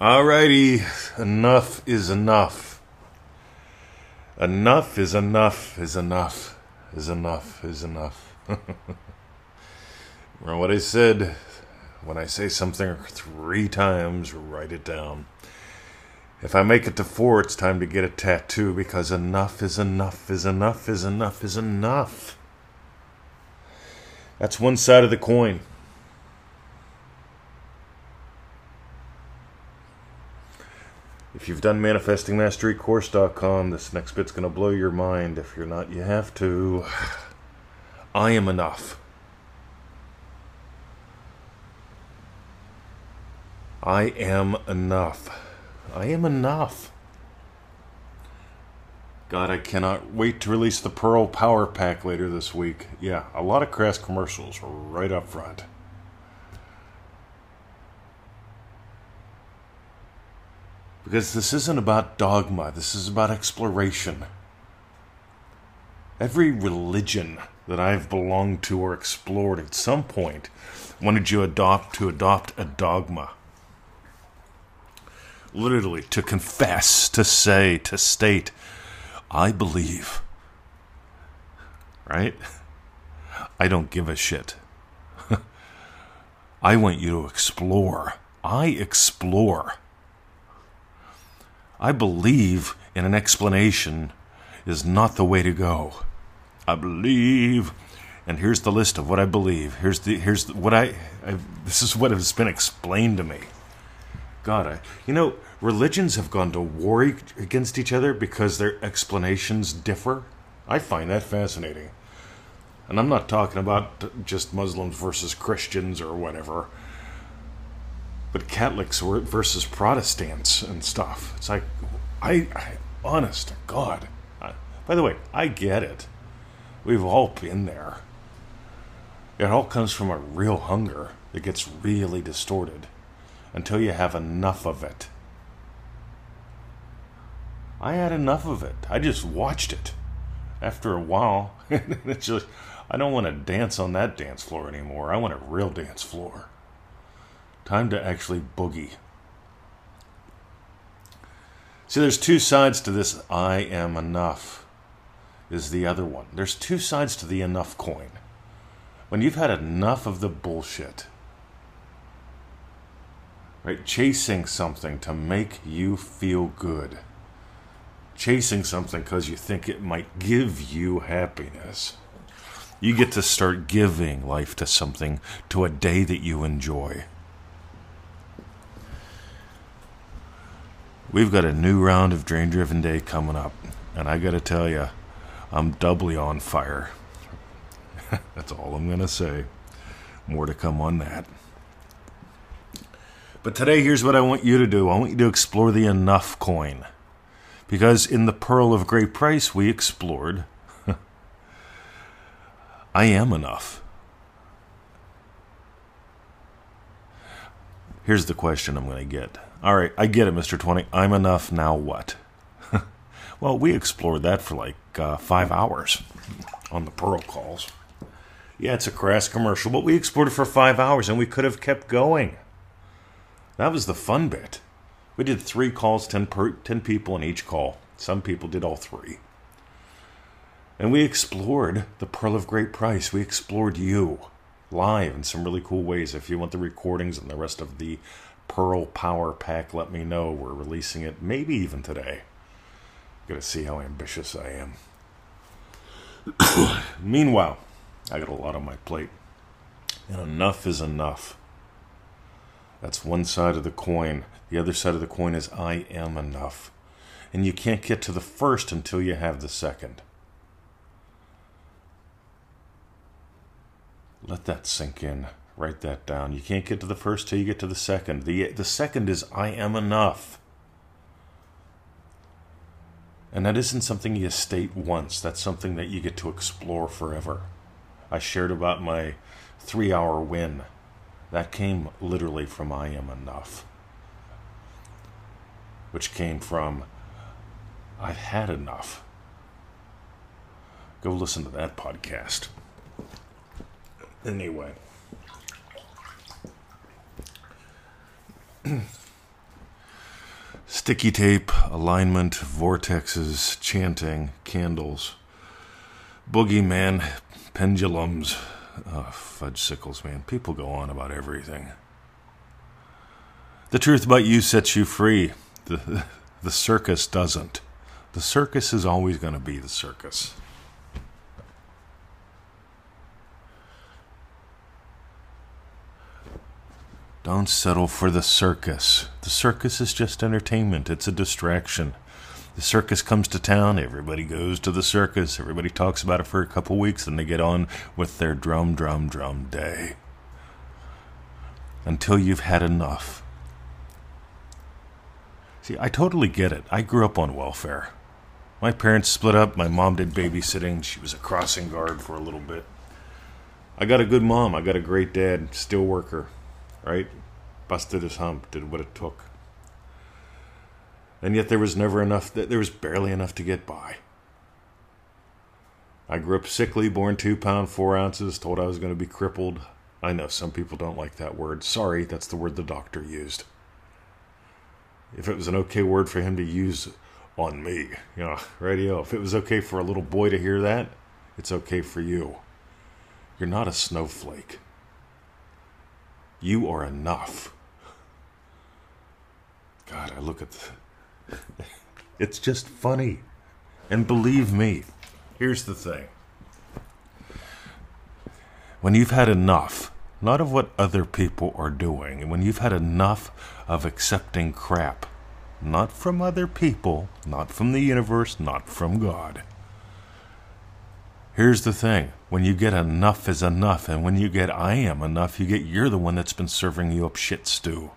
Alrighty, enough is enough. Enough is enough is enough is enough is enough. Remember what I said? When I say something three times, write it down. If I make it to four, it's time to get a tattoo because enough is enough is enough is enough is enough. That's one side of the coin. You've done manifestingmasterycourse.com, this next bit's going to blow your mind. If you're not, you have to. I am enough. I am enough. I am enough. God, I cannot wait to release the Pearl Power Pack later this week. Yeah, a lot of crass commercials right up front. Because this isn't about dogma, this is about exploration. Every religion that I've belonged to or explored at some point wanted you adopt to adopt a dogma. Literally, to confess, to say, to state, I believe. Right? I don't give a shit. I want you to explore. I explore. I believe in an explanation is not the way to go. I believe, and here's the list of what I believe. Here's the here's the, what I, I this is what has been explained to me. God, I you know religions have gone to war against each other because their explanations differ. I find that fascinating. And I'm not talking about just Muslims versus Christians or whatever but Catholics versus Protestants and stuff. It's like, I, I honest to God. I, by the way, I get it. We've all been there. It all comes from a real hunger that gets really distorted until you have enough of it. I had enough of it. I just watched it. After a while, it's just, I don't want to dance on that dance floor anymore. I want a real dance floor. Time to actually boogie. See, there's two sides to this I am enough, is the other one. There's two sides to the enough coin. When you've had enough of the bullshit, right? Chasing something to make you feel good. Chasing something because you think it might give you happiness. You get to start giving life to something, to a day that you enjoy. We've got a new round of Dream Driven Day coming up, and I gotta tell you, I'm doubly on fire. That's all I'm gonna say. More to come on that. But today, here's what I want you to do I want you to explore the enough coin. Because in the Pearl of Great Price, we explored I am enough. Here's the question I'm going to get all right, I get it, Mr. 20. I'm enough. Now what? well, we explored that for like uh, five hours on the Pearl calls. Yeah, it's a crass commercial, but we explored it for five hours and we could have kept going. That was the fun bit. We did three calls, 10, per, 10 people in each call. Some people did all three. And we explored the Pearl of Great Price. We explored you live in some really cool ways. If you want the recordings and the rest of the Pearl Power Pack, let me know. We're releasing it maybe even today. Gotta see how ambitious I am. Meanwhile, I got a lot on my plate. And enough is enough. That's one side of the coin. The other side of the coin is I am enough. And you can't get to the first until you have the second. Let that sink in. Write that down. You can't get to the first till you get to the second. The, the second is I am enough. And that isn't something you state once, that's something that you get to explore forever. I shared about my three hour win. That came literally from I am enough, which came from I've had enough. Go listen to that podcast. Anyway. Sticky tape, alignment, vortexes, chanting, candles, boogeyman, pendulums, oh, fudge sickles, man. People go on about everything. The truth about you sets you free. The, the circus doesn't. The circus is always going to be the circus. Don't settle for the circus. The circus is just entertainment, it's a distraction. The circus comes to town, everybody goes to the circus, everybody talks about it for a couple weeks, and they get on with their drum, drum, drum day. Until you've had enough. See, I totally get it. I grew up on welfare. My parents split up. My mom did babysitting. She was a crossing guard for a little bit. I got a good mom. I got a great dad, steel worker, right? Busted his hump, did what it took. And yet there was never enough, there was barely enough to get by. I grew up sickly, born two pound, four ounces, told I was going to be crippled. I know some people don't like that word. Sorry, that's the word the doctor used. If it was an okay word for him to use on me, know, radio, if it was okay for a little boy to hear that, it's okay for you. You're not a snowflake. You are enough. God, I look at the. it's just funny. And believe me, here's the thing. When you've had enough, not of what other people are doing, and when you've had enough of accepting crap, not from other people, not from the universe, not from God. Here's the thing when you get enough is enough, and when you get I am enough, you get you're the one that's been serving you up shit stew.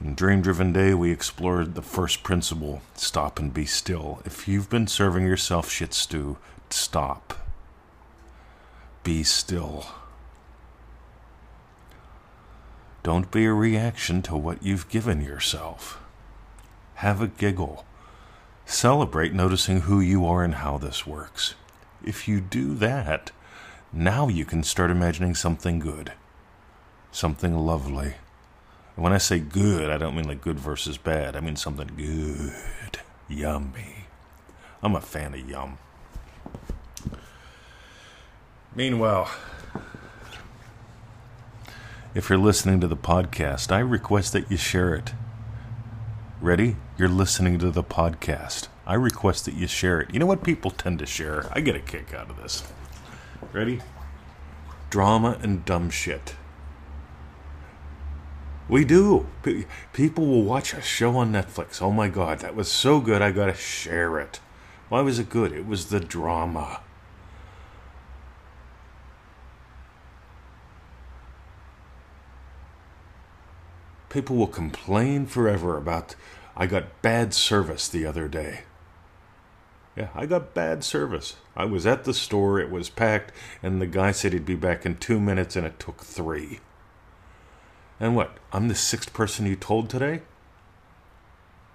In Dream Driven Day, we explored the first principle stop and be still. If you've been serving yourself shit stew, stop. Be still. Don't be a reaction to what you've given yourself. Have a giggle. Celebrate noticing who you are and how this works. If you do that, now you can start imagining something good, something lovely. And when I say good, I don't mean like good versus bad. I mean something good, yummy. I'm a fan of yum. Meanwhile, if you're listening to the podcast, I request that you share it. Ready? You're listening to the podcast. I request that you share it. You know what people tend to share? I get a kick out of this. Ready? Drama and dumb shit. We do. people will watch a show on Netflix. Oh my god, that was so good, I gotta share it. Why was it good? It was the drama. People will complain forever about, I got bad service the other day. Yeah, I got bad service. I was at the store, it was packed, and the guy said he'd be back in two minutes, and it took three. And what? I'm the sixth person you told today?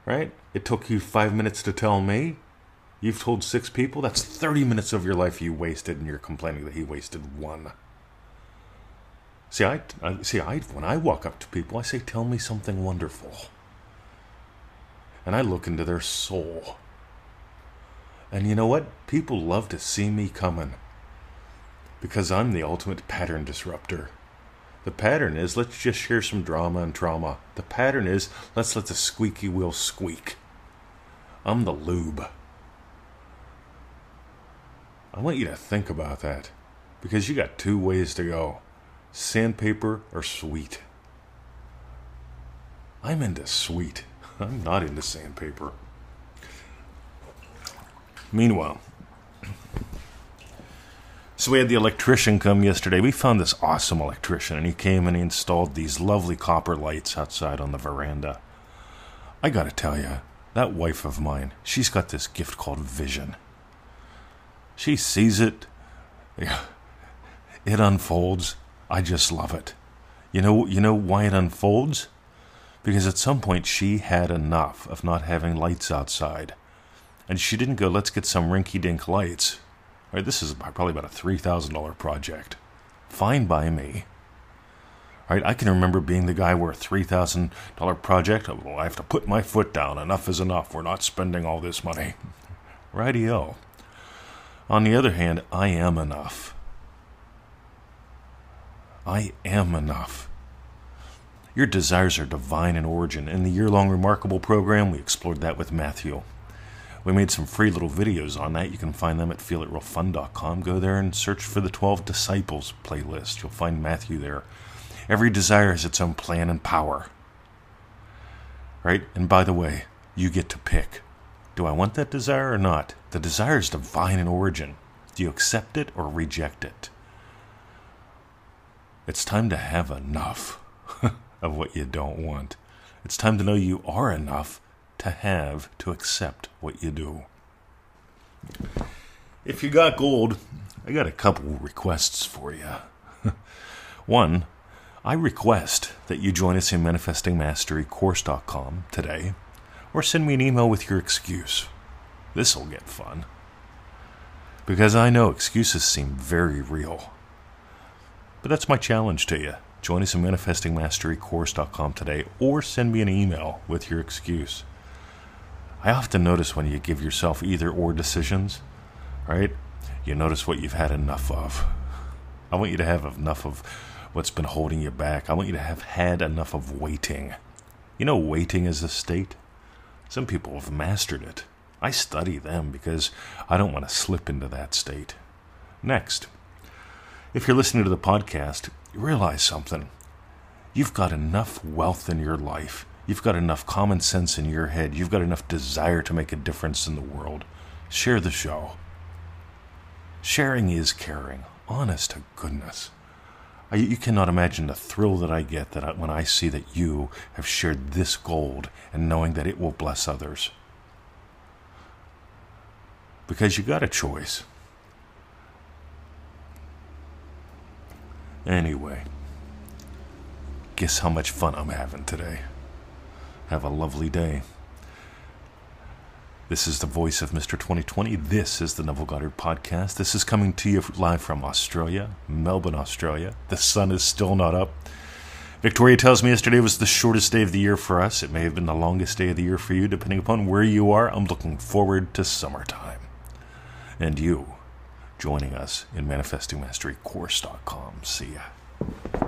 Right? It took you five minutes to tell me? You've told six people? That's 30 minutes of your life you wasted, and you're complaining that he wasted one. See, I, I see. I when I walk up to people, I say, "Tell me something wonderful," and I look into their soul. And you know what? People love to see me coming because I'm the ultimate pattern disruptor. The pattern is let's just share some drama and trauma. The pattern is let's let the squeaky wheel squeak. I'm the lube. I want you to think about that because you got two ways to go sandpaper or sweet. I'm into sweet. I'm not into sandpaper. Meanwhile, so we had the electrician come yesterday. We found this awesome electrician, and he came and he installed these lovely copper lights outside on the veranda. I gotta tell you, that wife of mine, she's got this gift called vision. She sees it, it unfolds, I just love it. You know, you know why it unfolds? Because at some point she had enough of not having lights outside. And she didn't go, let's get some rinky dink lights. This is probably about a $3,000 project. Fine by me. Right? I can remember being the guy where a $3,000 project, oh, well, I have to put my foot down. Enough is enough. We're not spending all this money. Rightio. On the other hand, I am enough. I am enough. Your desires are divine in origin. In the year long Remarkable program, we explored that with Matthew. We made some free little videos on that. You can find them at feelitrealfun.com. Go there and search for the 12 Disciples playlist. You'll find Matthew there. Every desire has its own plan and power. Right? And by the way, you get to pick. Do I want that desire or not? The desire is divine in origin. Do you accept it or reject it? It's time to have enough of what you don't want. It's time to know you are enough to have to accept what you do. If you got gold, I got a couple requests for you. One, I request that you join us in manifestingmasterycourse.com today or send me an email with your excuse. This'll get fun. Because I know excuses seem very real. But that's my challenge to you. Join us in manifestingmasterycourse.com today or send me an email with your excuse. I often notice when you give yourself either or decisions, right? You notice what you've had enough of. I want you to have enough of what's been holding you back. I want you to have had enough of waiting. You know, waiting is a state. Some people have mastered it. I study them because I don't want to slip into that state. Next, if you're listening to the podcast, you realize something. You've got enough wealth in your life. You've got enough common sense in your head. You've got enough desire to make a difference in the world. Share the show. Sharing is caring. Honest to goodness. I, you cannot imagine the thrill that I get that I, when I see that you have shared this gold and knowing that it will bless others. Because you got a choice. Anyway, guess how much fun I'm having today. Have a lovely day. This is the voice of Mr. 2020. This is the Neville Goddard Podcast. This is coming to you live from Australia, Melbourne, Australia. The sun is still not up. Victoria tells me yesterday was the shortest day of the year for us. It may have been the longest day of the year for you, depending upon where you are. I'm looking forward to summertime. And you joining us in ManifestingMasteryCourse.com. See ya.